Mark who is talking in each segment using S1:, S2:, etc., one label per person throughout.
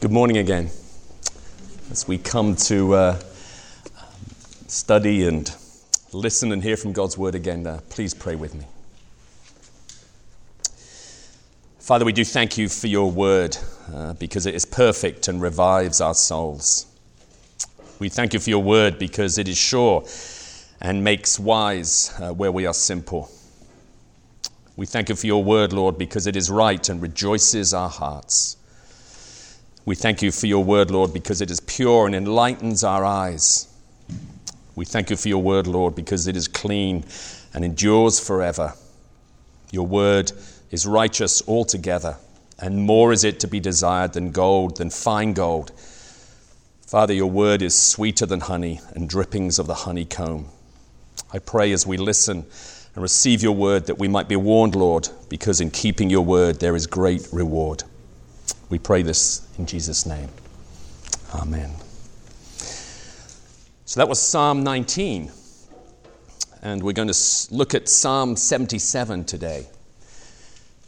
S1: Good morning again. As we come to uh, study and listen and hear from God's word again, uh, please pray with me. Father, we do thank you for your word uh, because it is perfect and revives our souls. We thank you for your word because it is sure and makes wise uh, where we are simple. We thank you for your word, Lord, because it is right and rejoices our hearts. We thank you for your word, Lord, because it is pure and enlightens our eyes. We thank you for your word, Lord, because it is clean and endures forever. Your word is righteous altogether, and more is it to be desired than gold, than fine gold. Father, your word is sweeter than honey and drippings of the honeycomb. I pray as we listen and receive your word that we might be warned, Lord, because in keeping your word there is great reward. We pray this in Jesus' name. Amen. So that was Psalm 19. And we're going to look at Psalm 77 today.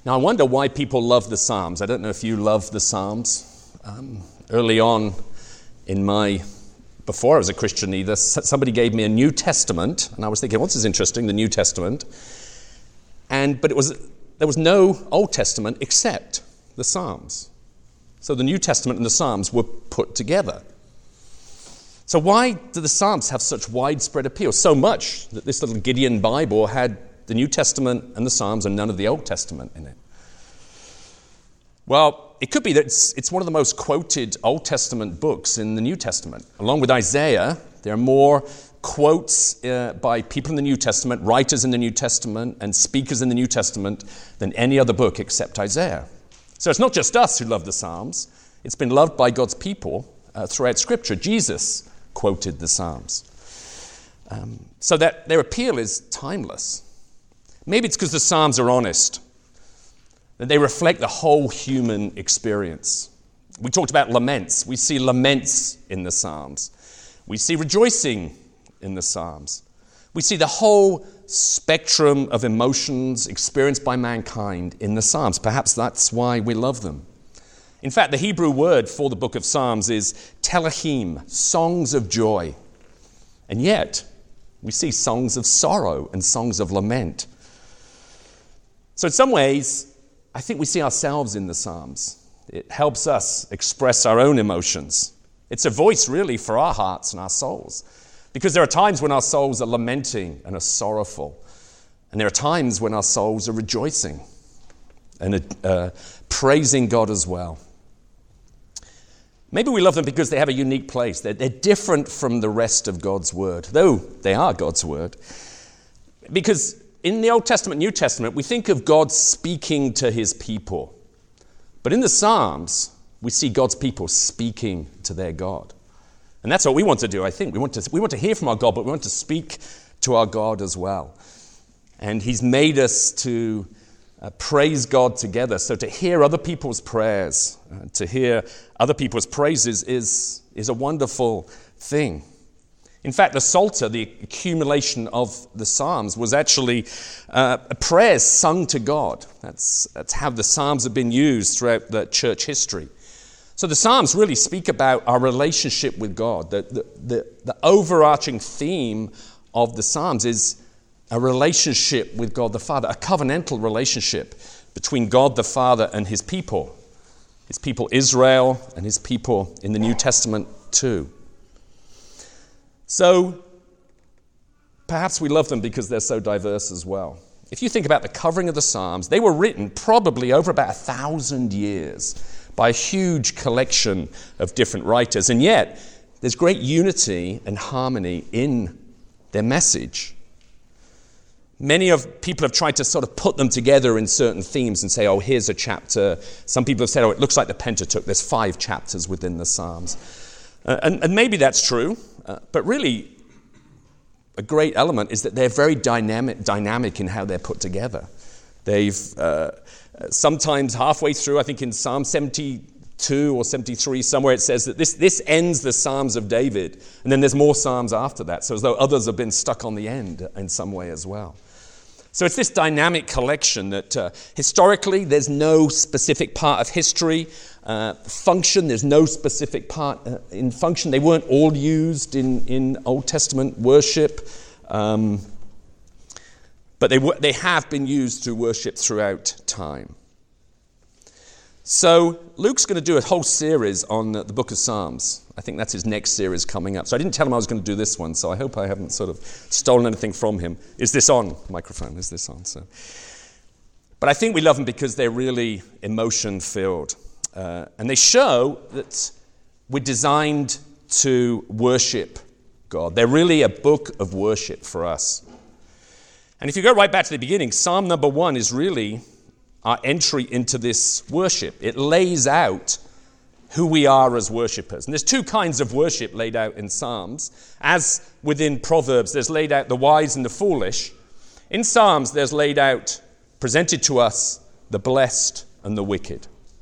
S1: Now, I wonder why people love the Psalms. I don't know if you love the Psalms. Um, early on in my, before I was a Christian either, somebody gave me a New Testament, and I was thinking, what's this interesting, the New Testament? And, but it was, there was no Old Testament except the Psalms. So the New Testament and the Psalms were put together. So, why do the Psalms have such widespread appeal? So much that this little Gideon Bible had the New Testament and the Psalms and none of the Old Testament in it. Well, it could be that it's, it's one of the most quoted Old Testament books in the New Testament. Along with Isaiah, there are more quotes uh, by people in the New Testament, writers in the New Testament, and speakers in the New Testament than any other book except Isaiah. So it's not just us who love the Psalms, it's been loved by God's people uh, throughout Scripture. Jesus quoted the Psalms. Um, so that their appeal is timeless. Maybe it's because the Psalms are honest, that they reflect the whole human experience. We talked about laments. We see laments in the Psalms. We see rejoicing in the Psalms. We see the whole spectrum of emotions experienced by mankind in the Psalms. Perhaps that's why we love them. In fact, the Hebrew word for the book of Psalms is Tehillim, songs of joy. And yet, we see songs of sorrow and songs of lament. So, in some ways, I think we see ourselves in the Psalms. It helps us express our own emotions. It's a voice, really, for our hearts and our souls. Because there are times when our souls are lamenting and are sorrowful. And there are times when our souls are rejoicing and uh, praising God as well. Maybe we love them because they have a unique place. They're, they're different from the rest of God's Word, though they are God's Word. Because in the Old Testament, New Testament, we think of God speaking to his people. But in the Psalms, we see God's people speaking to their God. And that's what we want to do, I think. We want to, we want to hear from our God, but we want to speak to our God as well. And He's made us to uh, praise God together. So to hear other people's prayers, uh, to hear other people's praises is, is a wonderful thing. In fact, the Psalter, the accumulation of the Psalms, was actually uh, prayers sung to God. That's, that's how the Psalms have been used throughout the church history. So the Psalms really speak about our relationship with God. The, the, the, the, overarching theme of the Psalms is a relationship with God the Father, a covenantal relationship between God the Father and his people, his people Israel and his people in the New Testament too. So perhaps we love them because they're so diverse as well. If you think about the covering of the Psalms, they were written probably over about a thousand years by a huge collection of different writers. And yet, there's great unity and harmony in their message. Many of people have tried to sort of put them together in certain themes and say, oh, here's a chapter. Some people have said, oh, it looks like the Pentateuch. There's five chapters within the Psalms. Uh, and, and, maybe that's true, uh, but really, a great element is that they're very dynamic, dynamic in how they're put together. They've, uh, sometimes halfway through, I think in Psalm 72 or 73, somewhere it says that this, this ends the Psalms of David. And then there's more Psalms after that. So as though others have been stuck on the end in some way as well. So it's this dynamic collection that uh, historically there's no specific part of history. Uh, function, there's no specific part uh, in function. They weren't all used in, in Old Testament worship, um, but they, they have been used through worship throughout time. So Luke's going to do a whole series on the book of Psalms. I think that's his next series coming up. So I didn't tell him I was going to do this one, so I hope I haven't sort of stolen anything from him. Is this on? Microphone, is this on? So. But I think we love them because they're really emotion filled. Uh, and they show that we're designed to worship God. They're really a book of worship for us. And if you go right back to the beginning, Psalm number one is really our entry into this worship. It lays out who we are as worshippers. And there's two kinds of worship laid out in Psalms. As within Proverbs, there's laid out the wise and the foolish. In Psalms, there's laid out, presented to us, the blessed and the wicked.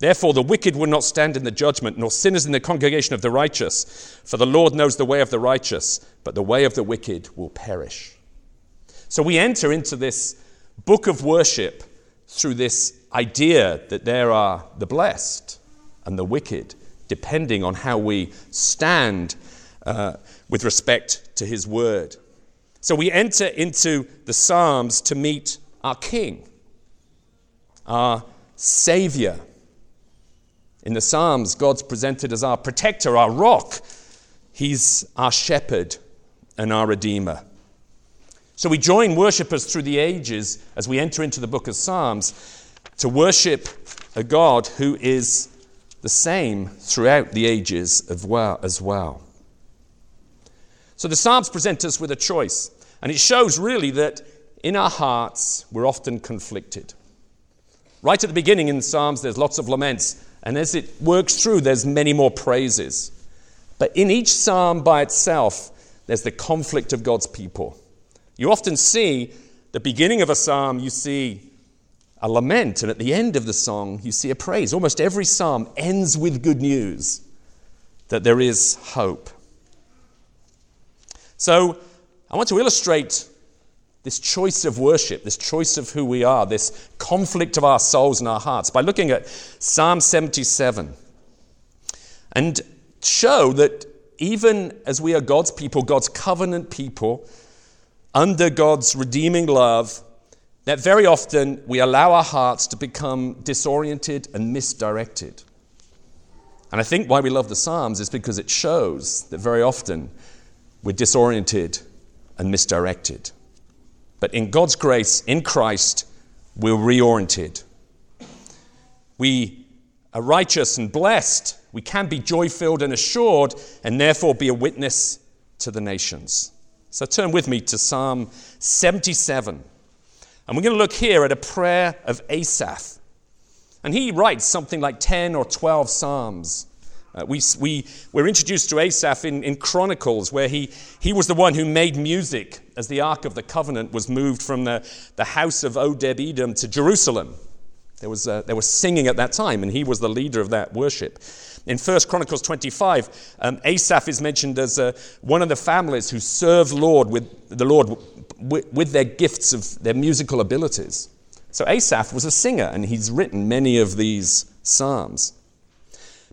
S1: Therefore, the wicked will not stand in the judgment, nor sinners in the congregation of the righteous. For the Lord knows the way of the righteous, but the way of the wicked will perish. So we enter into this book of worship through this idea that there are the blessed and the wicked, depending on how we stand uh, with respect to his word. So we enter into the Psalms to meet our King, our Savior. In the Psalms, God's presented as our protector, our rock. He's our shepherd and our redeemer. So we join worshippers through the ages as we enter into the book of Psalms to worship a God who is the same throughout the ages as well. So the Psalms present us with a choice, and it shows really that in our hearts we're often conflicted. Right at the beginning in the Psalms, there's lots of laments, and as it works through, there's many more praises. But in each psalm by itself, there's the conflict of God's people. You often see the beginning of a psalm, you see a lament, and at the end of the song, you see a praise. Almost every psalm ends with good news that there is hope. So, I want to illustrate this choice of worship, this choice of who we are, this conflict of our souls and our hearts by looking at Psalm 77 and show that even as we are God's people, God's covenant people, under God's redeeming love, that very often we allow our hearts to become disoriented and misdirected. And I think why we love the Psalms is because it shows that very often we're disoriented and misdirected. But in God's grace, in Christ, we're reoriented. We are righteous and blessed. We can be joy filled and assured, and therefore be a witness to the nations. So turn with me to Psalm 77. And we're going to look here at a prayer of Asaph. And he writes something like 10 or 12 Psalms. Uh, we, we, we're introduced to Asaph in, in Chronicles, where he, he was the one who made music as the Ark of the Covenant was moved from the, the house of Obed Edom to Jerusalem. There was, uh, there was singing at that time, and he was the leader of that worship. In 1 Chronicles 25, um, Asaph is mentioned as uh, one of the families who served Lord with, the Lord with, with their gifts of their musical abilities. So Asaph was a singer, and he's written many of these psalms.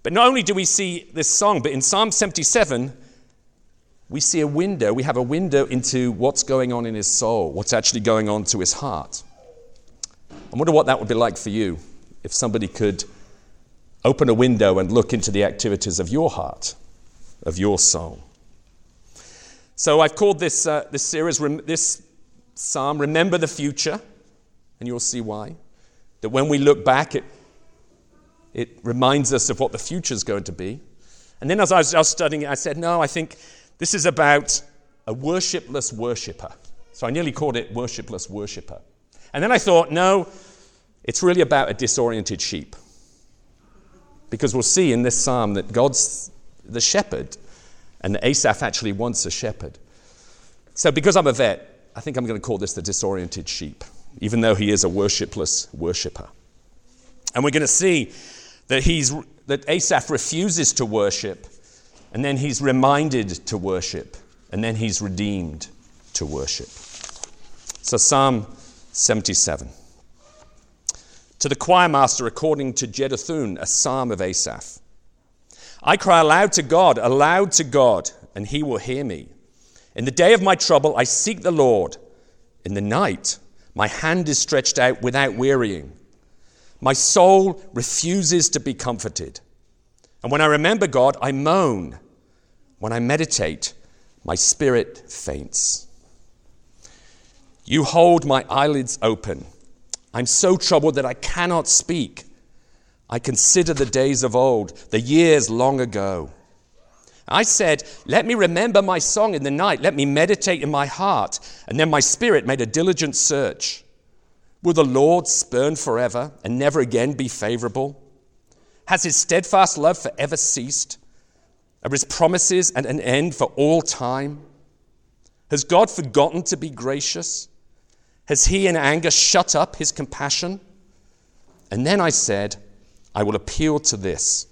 S1: But not only do we see this song, but in Psalm 77, we see a window, we have a window into what's going on in his soul, what's actually going on to his heart. I wonder what that would be like for you if somebody could open a window and look into the activities of your heart, of your soul. So I've called this, uh, this series, this psalm, Remember the Future, and you'll see why. That when we look back, it, it reminds us of what the future is going to be. And then as I was, was studying it, I said, no, I think this is about a worshipless worshipper. So I nearly called it worshipless worshipper. And then I thought, no, it's really about a disoriented sheep. Because we'll see in this psalm that God's the shepherd, and Asaph actually wants a shepherd. So, because I'm a vet, I think I'm going to call this the disoriented sheep, even though he is a worshipless worshiper. And we're going to see that, he's, that Asaph refuses to worship, and then he's reminded to worship, and then he's redeemed to worship. So, Psalm 77. To the choir master, according to Jeduthun, a psalm of Asaph. I cry aloud to God, aloud to God, and he will hear me. In the day of my trouble, I seek the Lord. In the night, my hand is stretched out without wearying. My soul refuses to be comforted. And when I remember God, I moan. When I meditate, my spirit faints. You hold my eyelids open. I'm so troubled that I cannot speak. I consider the days of old, the years long ago. I said, Let me remember my song in the night. Let me meditate in my heart. And then my spirit made a diligent search. Will the Lord spurn forever and never again be favorable? Has his steadfast love forever ceased? Are his promises at an end for all time? Has God forgotten to be gracious? Has he in anger shut up his compassion? And then I said, I will appeal to this,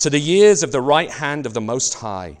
S1: to the years of the right hand of the Most High.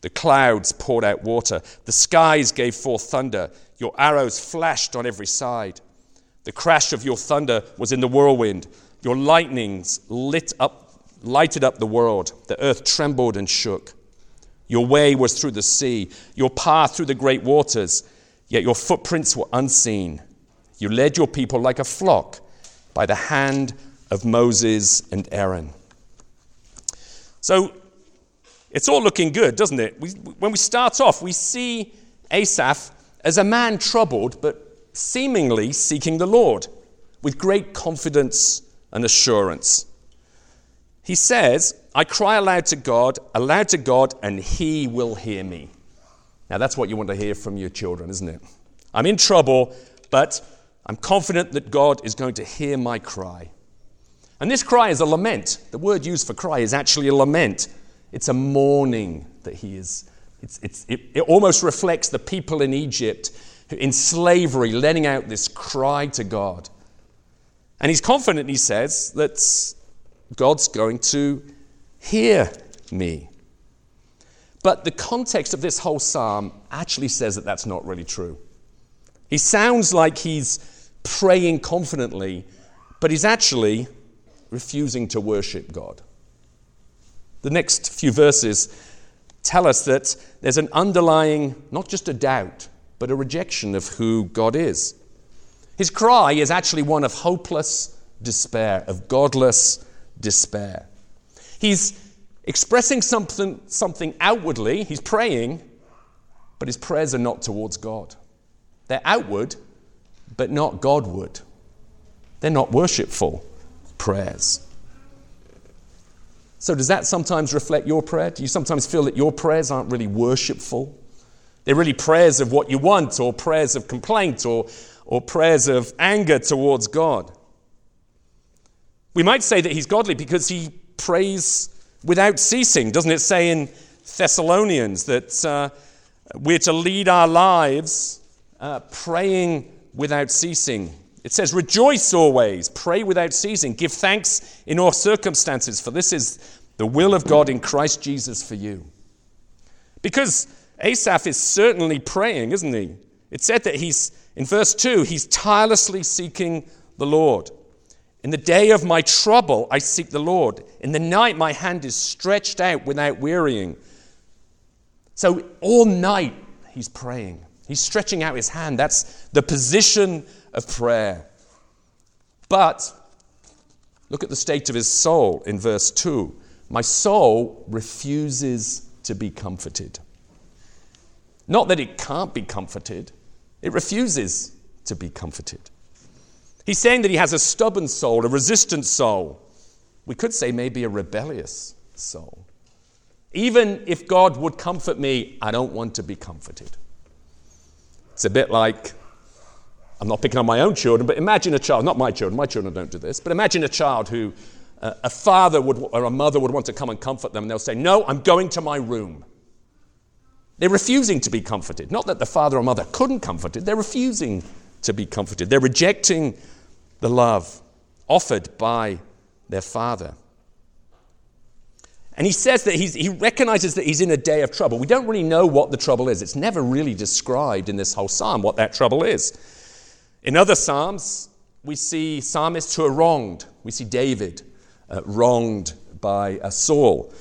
S1: The clouds poured out water. The skies gave forth thunder. Your arrows flashed on every side. The crash of your thunder was in the whirlwind. Your lightnings lit up, lighted up the world. The earth trembled and shook. Your way was through the sea, your path through the great waters, yet your footprints were unseen. You led your people like a flock by the hand of Moses and Aaron. So it's all looking good, doesn't it? We, when we start off, we see Asaph as a man troubled, but seemingly seeking the Lord with great confidence and assurance. He says, I cry aloud to God, aloud to God, and he will hear me. Now, that's what you want to hear from your children, isn't it? I'm in trouble, but I'm confident that God is going to hear my cry. And this cry is a lament. The word used for cry is actually a lament. It's a mourning that he is. It's, it's, it, it almost reflects the people in Egypt in slavery letting out this cry to God. And he's confident, he says, that God's going to hear me. But the context of this whole psalm actually says that that's not really true. He sounds like he's praying confidently, but he's actually refusing to worship God. The next few verses tell us that there's an underlying, not just a doubt, but a rejection of who God is. His cry is actually one of hopeless despair, of godless despair. He's expressing something, something outwardly, he's praying, but his prayers are not towards God. They're outward, but not Godward. They're not worshipful prayers. So, does that sometimes reflect your prayer? Do you sometimes feel that your prayers aren't really worshipful? They're really prayers of what you want, or prayers of complaint, or, or prayers of anger towards God. We might say that he's godly because he prays without ceasing. Doesn't it say in Thessalonians that uh, we're to lead our lives uh, praying without ceasing. It says, Rejoice always, pray without ceasing, give thanks in all circumstances, for this is the will of God in Christ Jesus for you. Because Asaph is certainly praying, isn't he? It said that he's, in verse 2, he's tirelessly seeking the Lord. In the day of my trouble, I seek the Lord. In the night, my hand is stretched out without wearying. So all night, he's praying. He's stretching out his hand. That's the position of prayer. But look at the state of his soul in verse 2. My soul refuses to be comforted. Not that it can't be comforted, it refuses to be comforted. He's saying that he has a stubborn soul, a resistant soul. We could say maybe a rebellious soul. Even if God would comfort me, I don't want to be comforted. It's a bit like I'm not picking on my own children, but imagine a child, not my children, my children don't do this, but imagine a child who uh, a father would, or a mother would want to come and comfort them, and they'll say, No, I'm going to my room. They're refusing to be comforted. Not that the father or mother couldn't comfort it, they're refusing to be comforted. They're rejecting the love offered by their father. And he says that he recognizes that he's in a day of trouble. We don't really know what the trouble is. It's never really described in this whole psalm what that trouble is. In other psalms, we see psalmists who are wronged. We see David uh, wronged by uh, Saul.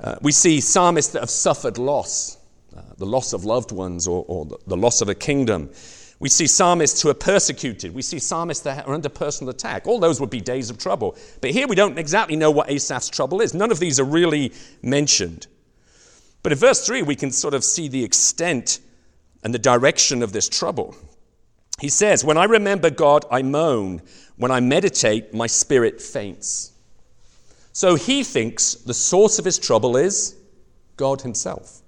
S1: Uh, we see psalmists that have suffered loss, uh, the loss of loved ones or, or the, loss of a kingdom. We see psalmists who are persecuted. We see psalmists that are under personal attack. All those would be days of trouble. But here we don't exactly know what Asaph's trouble is. None of these are really mentioned. But in verse 3, we can sort of see the extent and the direction of this trouble. He says, When I remember God, I moan. When I meditate, my spirit faints. So he thinks the source of his trouble is God himself.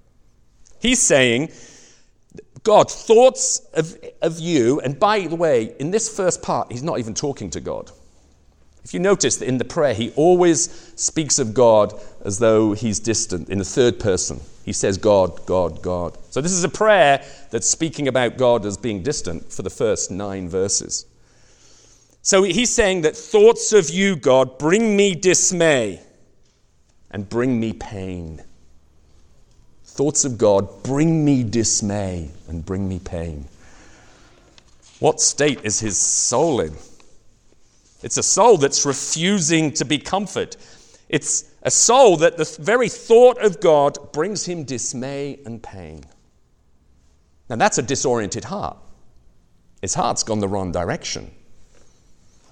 S1: He's saying, God, thoughts of, of you, and by the way, in this first part, he's not even talking to God. If you notice that in the prayer, he always speaks of God as though he's distant in the third person. He says, God, God, God. So this is a prayer that's speaking about God as being distant for the first nine verses. So he's saying that thoughts of you, God, bring me dismay and bring me pain. Thoughts of God bring me dismay and bring me pain. What state is his soul in? It's a soul that's refusing to be comforted. It's a soul that the very thought of God brings him dismay and pain. Now, that's a disoriented heart. His heart's gone the wrong direction.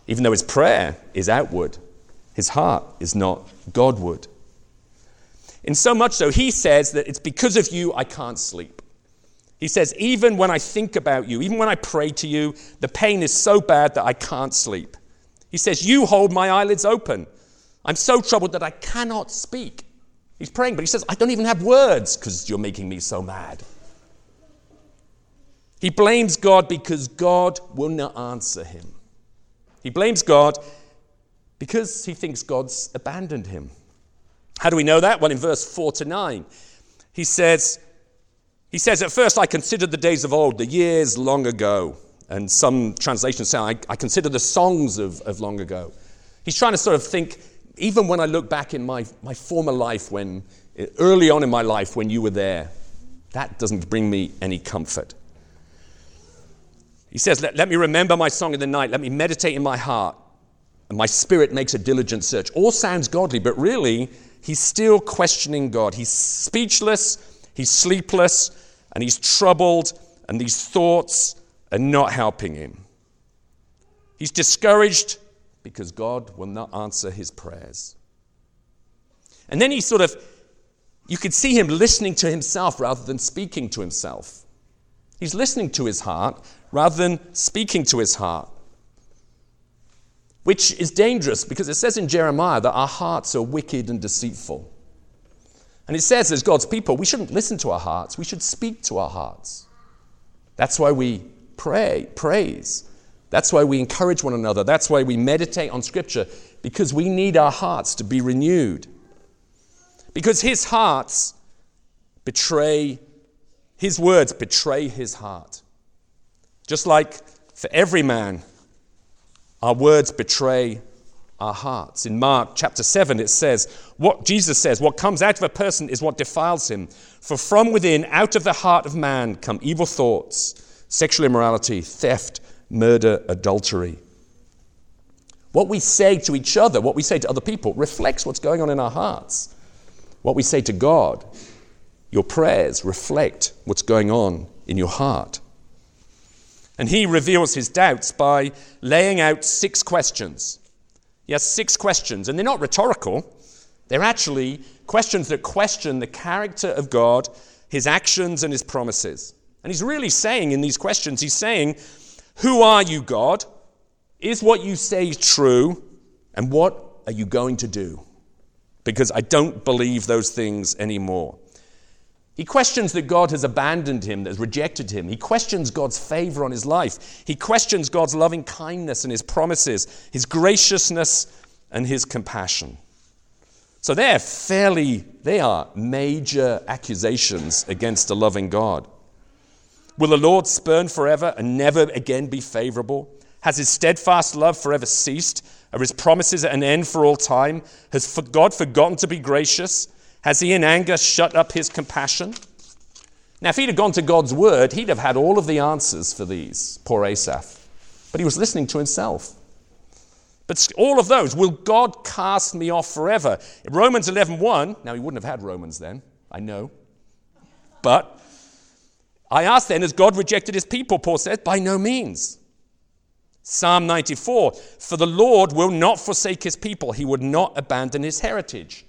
S1: Even though his prayer is outward, his heart is not Godward. In so much so, he says that it's because of you I can't sleep. He says, even when I think about you, even when I pray to you, the pain is so bad that I can't sleep. He says, You hold my eyelids open. I'm so troubled that I cannot speak. He's praying, but he says, I don't even have words because you're making me so mad. He blames God because God will not answer him. He blames God because he thinks God's abandoned him. How do we know that? Well, in verse 4 to 9, he says, he says, At first I considered the days of old, the years long ago. And some translations say, I, I consider the songs of, of long ago. He's trying to sort of think, even when I look back in my, my former life, when early on in my life when you were there, that doesn't bring me any comfort. He says, let, let me remember my song in the night. Let me meditate in my heart. And my spirit makes a diligent search. All sounds godly, but really, he's still questioning God. He's speechless, he's sleepless, and he's troubled, and these thoughts are not helping him. He's discouraged because God will not answer his prayers. And then he sort of, you could see him listening to himself rather than speaking to himself. He's listening to his heart rather than speaking to his heart which is dangerous because it says in Jeremiah that our hearts are wicked and deceitful. And it says, as God's people, we shouldn't listen to our hearts, we should speak to our hearts. That's why we pray, praise. That's why we encourage one another. That's why we meditate on Scripture, because we need our hearts to be renewed. Because his hearts betray, his words betray his heart. Just like for every man, our words betray our hearts. In Mark chapter 7, it says, What Jesus says, what comes out of a person is what defiles him. For from within, out of the heart of man, come evil thoughts, sexual immorality, theft, murder, adultery. What we say to each other, what we say to other people, reflects what's going on in our hearts. What we say to God, your prayers reflect what's going on in your heart. And he reveals his doubts by laying out six questions. He has six questions, and they're not rhetorical. They're actually questions that question the character of God, his actions, and his promises. And he's really saying in these questions, he's saying, Who are you, God? Is what you say true? And what are you going to do? Because I don't believe those things anymore. He questions that God has abandoned him, that has rejected him. He questions God's favor on his life. He questions God's loving kindness and his promises, his graciousness and his compassion. So they're fairly, they are major accusations against a loving God. Will the Lord spurn forever and never again be favorable? Has his steadfast love forever ceased? Are his promises at an end for all time? Has God forgotten to be gracious? Has he in anger shut up his compassion? Now, if he'd have gone to God's word, he'd have had all of the answers for these, poor Asaph. But he was listening to himself. But all of those, will God cast me off forever? Romans 11:1, now he wouldn't have had Romans then, I know. But I ask then, has God rejected his people? Paul says, by no means. Psalm 94, for the Lord will not forsake his people, he would not abandon his heritage.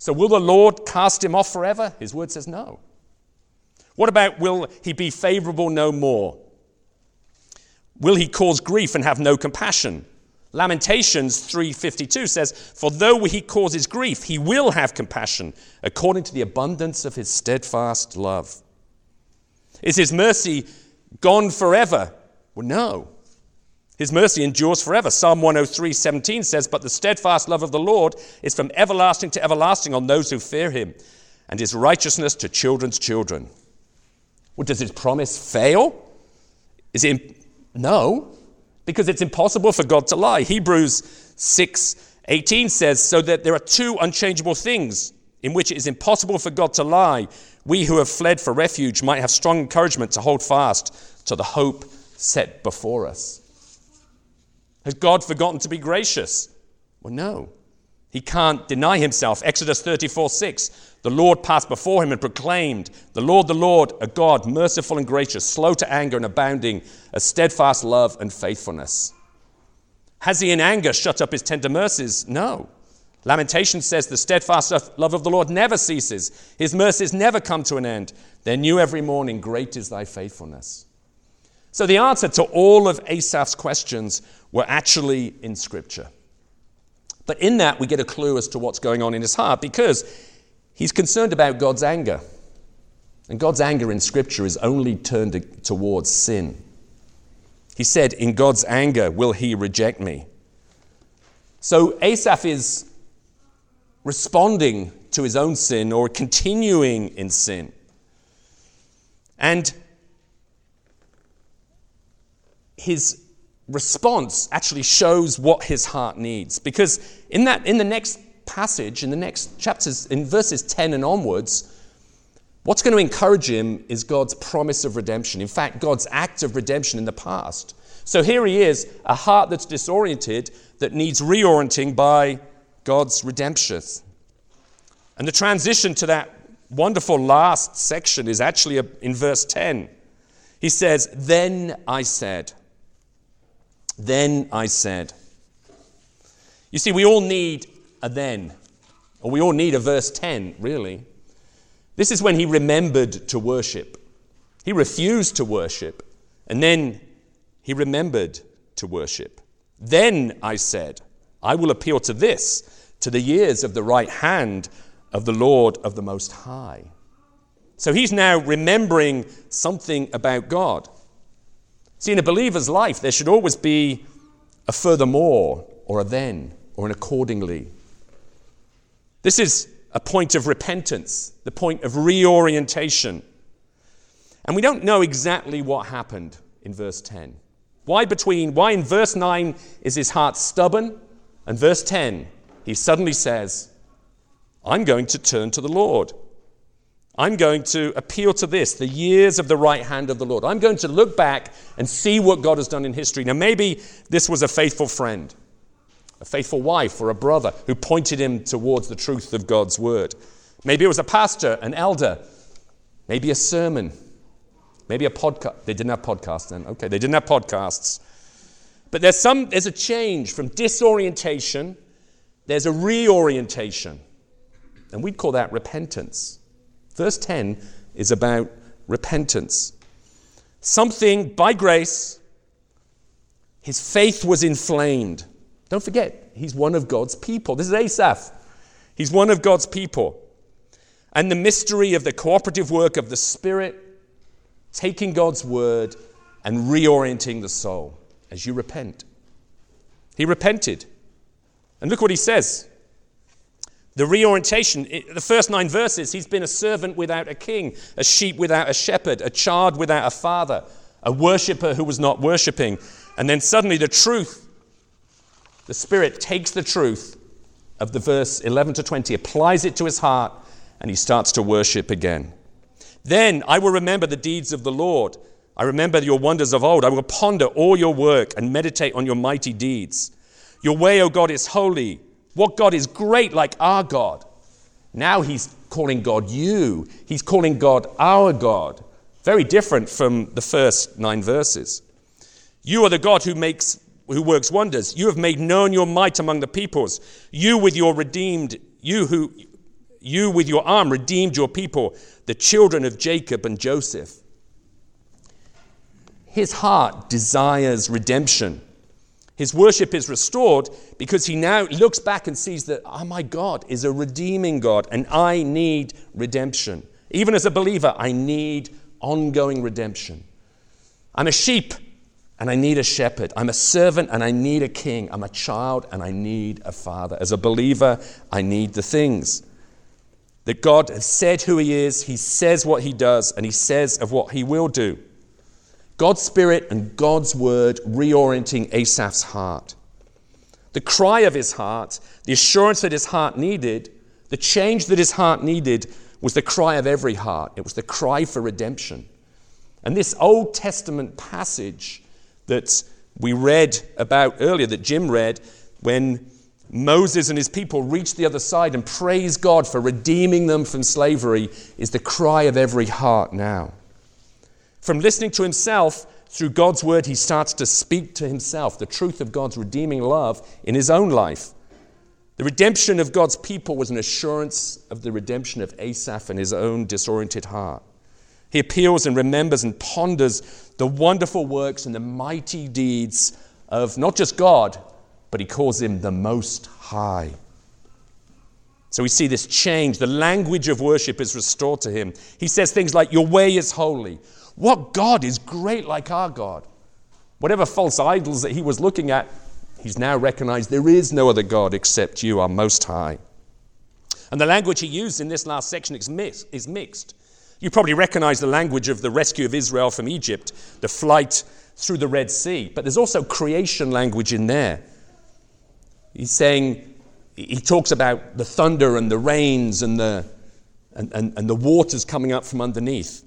S1: So, will the Lord cast him off forever? His word says no. What about will he be favorable no more? Will he cause grief and have no compassion? Lamentations 3:52 says, "For though he causes grief, he will have compassion according to the abundance of his steadfast love." Is his mercy gone forever? Well, no. His mercy endures forever. Psalm 103, 17 says, But the steadfast love of the Lord is from everlasting to everlasting on those who fear him, and his righteousness to children's children. Well, does his promise fail? Is it no, because it's impossible for God to lie. Hebrews 6, 18 says, So that there are two unchangeable things in which it is impossible for God to lie. We who have fled for refuge might have strong encouragement to hold fast to the hope set before us. Has God forgotten to be gracious? Well, no. He can't deny himself. Exodus 34 6. The Lord passed before him and proclaimed, The Lord, the Lord, a God, merciful and gracious, slow to anger and abounding, a steadfast love and faithfulness. Has he in anger shut up his tender mercies? No. Lamentation says, The steadfast love of the Lord never ceases, his mercies never come to an end. They're new every morning. Great is thy faithfulness. So the answer to all of Asaph's questions were actually in Scripture. But in that, we get a clue as to what's going on in his heart because he's concerned about God's anger. And God's anger in Scripture is only turned towards sin. He said, In God's anger, will he reject me? So Asaph is responding to his own sin or continuing in sin. And his response actually shows what his heart needs. Because in, that, in the next passage, in the next chapters, in verses 10 and onwards, what's going to encourage him is God's promise of redemption. In fact, God's act of redemption in the past. So here he is, a heart that's disoriented, that needs reorienting by God's redemption. And the transition to that wonderful last section is actually in verse 10. He says, Then I said, then I said. You see, we all need a then, or we all need a verse 10, really. This is when he remembered to worship. He refused to worship, and then he remembered to worship. Then I said, I will appeal to this, to the years of the right hand of the Lord of the Most High. So he's now remembering something about God. See, in a believer's life, there should always be a furthermore, or a then, or an accordingly. This is a point of repentance, the point of reorientation. And we don't know exactly what happened in verse 10. Why between why in verse 9 is his heart stubborn and verse 10 he suddenly says, I'm going to turn to the Lord. I'm going to appeal to this, the years of the right hand of the Lord. I'm going to look back and see what God has done in history. Now, maybe this was a faithful friend, a faithful wife, or a brother who pointed him towards the truth of God's word. Maybe it was a pastor, an elder, maybe a sermon. Maybe a podcast. They didn't have podcasts then. Okay, they didn't have podcasts. But there's some there's a change from disorientation, there's a reorientation. And we'd call that repentance. Verse 10 is about repentance. Something by grace, his faith was inflamed. Don't forget, he's one of God's people. This is Asaph. He's one of God's people. And the mystery of the cooperative work of the Spirit, taking God's word and reorienting the soul as you repent. He repented. And look what he says. The reorientation, the first nine verses, he's been a servant without a king, a sheep without a shepherd, a child without a father, a worshiper who was not worshipping. And then suddenly the truth, the Spirit takes the truth of the verse 11 to 20, applies it to his heart, and he starts to worship again. Then I will remember the deeds of the Lord. I remember your wonders of old. I will ponder all your work and meditate on your mighty deeds. Your way, O God, is holy. What God is great like our God? Now he's calling God you. He's calling God our God. Very different from the first nine verses. You are the God who makes who works wonders. You have made known your might among the peoples. You with your redeemed, you who you with your arm redeemed your people, the children of Jacob and Joseph. His heart desires redemption. His worship is restored because he now looks back and sees that, oh, my God is a redeeming God and I need redemption. Even as a believer, I need ongoing redemption. I'm a sheep and I need a shepherd. I'm a servant and I need a king. I'm a child and I need a father. As a believer, I need the things that God has said who He is, He says what He does, and He says of what He will do. God's Spirit and God's Word reorienting Asaph's heart. The cry of his heart, the assurance that his heart needed, the change that his heart needed was the cry of every heart. It was the cry for redemption. And this Old Testament passage that we read about earlier, that Jim read, when Moses and his people reach the other side and praise God for redeeming them from slavery is the cry of every heart now. From listening to himself, through God's word, he starts to speak to himself the truth of God's redeeming love in his own life. The redemption of God's people was an assurance of the redemption of Asaph and his own disoriented heart. He appeals and remembers and ponders the wonderful works and the mighty deeds of not just God, but he calls him the Most High. So we see this change. The language of worship is restored to him. He says things like, Your way is holy. What God is great like our God? Whatever false idols that he was looking at, he's now recognized there is no other God except you, our Most High. And the language he used in this last section is mixed. Is mixed. You probably recognize the language of the rescue of Israel from Egypt, the flight through the Red Sea, but there's also creation language in there. He's saying, he talks about the thunder and the rains and the, and, and, and the waters coming up from underneath.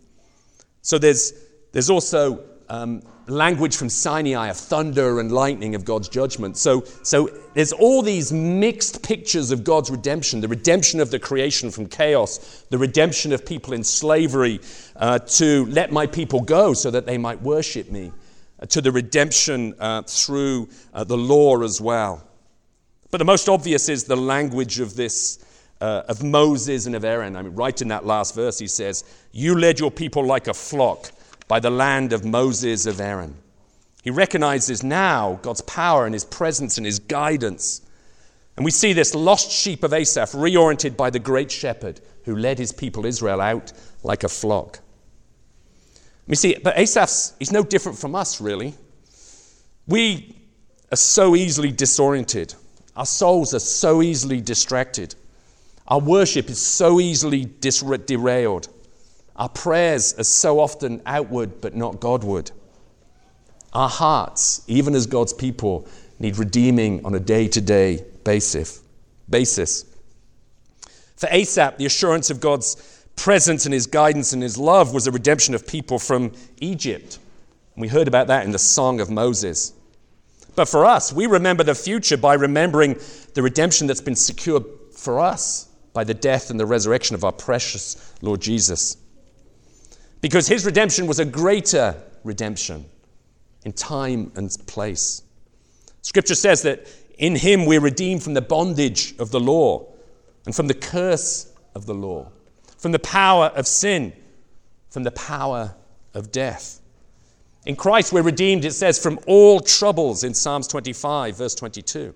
S1: So there's, there's also um, language from Sinai of thunder and lightning of God's judgment. So, so there's all these mixed pictures of God's redemption the redemption of the creation from chaos, the redemption of people in slavery uh, to let my people go so that they might worship me, uh, to the redemption uh, through uh, the law as well. But the most obvious is the language of this, uh, of Moses and of Aaron. I mean, right in that last verse, he says, You led your people like a flock by the land of Moses of Aaron. He recognizes now God's power and his presence and his guidance. And we see this lost sheep of Asaph reoriented by the great shepherd who led his people Israel out like a flock. We see, but Asaph's, he's no different from us, really. We are so easily disoriented. Our souls are so easily distracted. Our worship is so easily derailed. Our prayers are so often outward but not Godward. Our hearts, even as God's people, need redeeming on a day to day basis. For Asaph, the assurance of God's presence and his guidance and his love was a redemption of people from Egypt. We heard about that in the Song of Moses. But for us, we remember the future by remembering the redemption that's been secured for us by the death and the resurrection of our precious Lord Jesus. because his redemption was a greater redemption in time and place. Scripture says that in him we're redeemed from the bondage of the law and from the curse of the law, from the power of sin, from the power of death. In Christ we're redeemed, it says, from all troubles in Psalms 25, verse 22.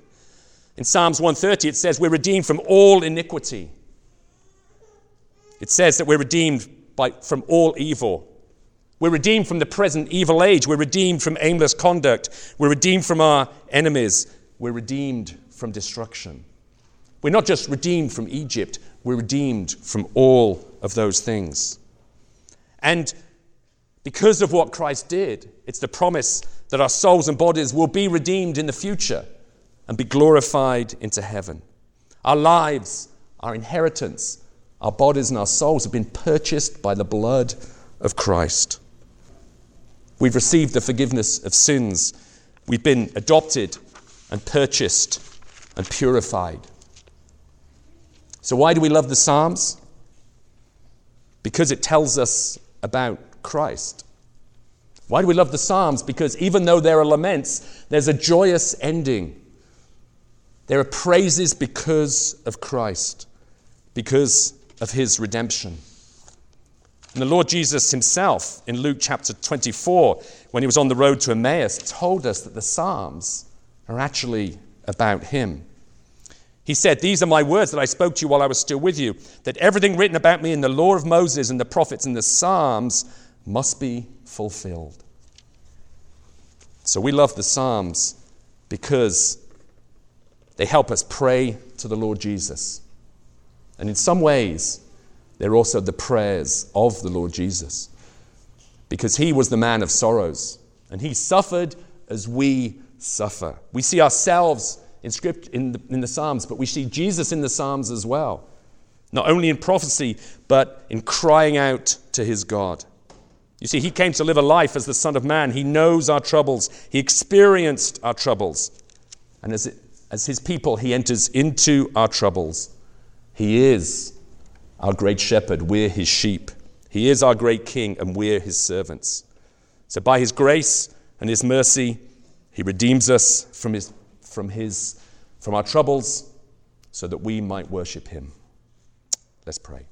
S1: In Psalms 130, it says we're redeemed from all iniquity. It says that we're redeemed by, from all evil. We're redeemed from the present evil age. We're redeemed from aimless conduct. We're redeemed from our enemies. We're redeemed from destruction. We're not just redeemed from Egypt, we're redeemed from all of those things. And because of what Christ did, it's the promise that our souls and bodies will be redeemed in the future and be glorified into heaven. Our lives, our inheritance, our bodies and our souls have been purchased by the blood of Christ. We've received the forgiveness of sins. We've been adopted and purchased and purified. So, why do we love the Psalms? Because it tells us about Christ. Why do we love the Psalms? Because even though there are laments, there's a joyous ending. There are praises because of Christ, because of his redemption. And the Lord Jesus himself, in Luke chapter 24, when he was on the road to Emmaus, told us that the Psalms are actually about him. He said, These are my words that I spoke to you while I was still with you, that everything written about me in the law of Moses and the prophets and the Psalms must be fulfilled. So we love the Psalms because they help us pray to the Lord Jesus. And in some ways, they're also the prayers of the Lord Jesus. Because he was the man of sorrows, and he suffered as we suffer. We see ourselves in script in the, in the Psalms, but we see Jesus in the Psalms as well. Not only in prophecy, but in crying out to his God. You see, he came to live a life as the Son of Man. He knows our troubles, he experienced our troubles. And as, it, as his people, he enters into our troubles. He is our great shepherd, we're his sheep. He is our great king, and we're his servants. So, by his grace and his mercy, he redeems us from, his, from, his, from our troubles so that we might worship him. Let's pray.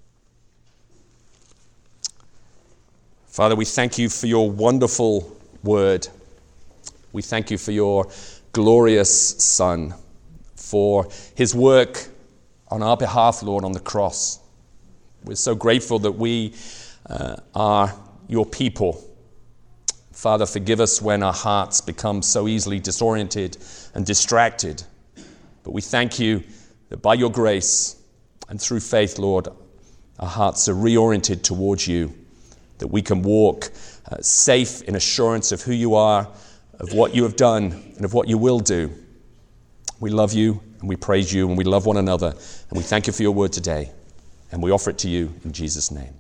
S1: Father, we thank you for your wonderful word. We thank you for your glorious Son, for his work on our behalf, Lord, on the cross. We're so grateful that we uh, are your people. Father, forgive us when our hearts become so easily disoriented and distracted. But we thank you that by your grace and through faith, Lord, our hearts are reoriented towards you, that we can walk uh, safe in assurance of who you are, of what you have done, and of what you will do. We love you and we praise you and we love one another. And we thank you for your word today. And we offer it to you in Jesus' name.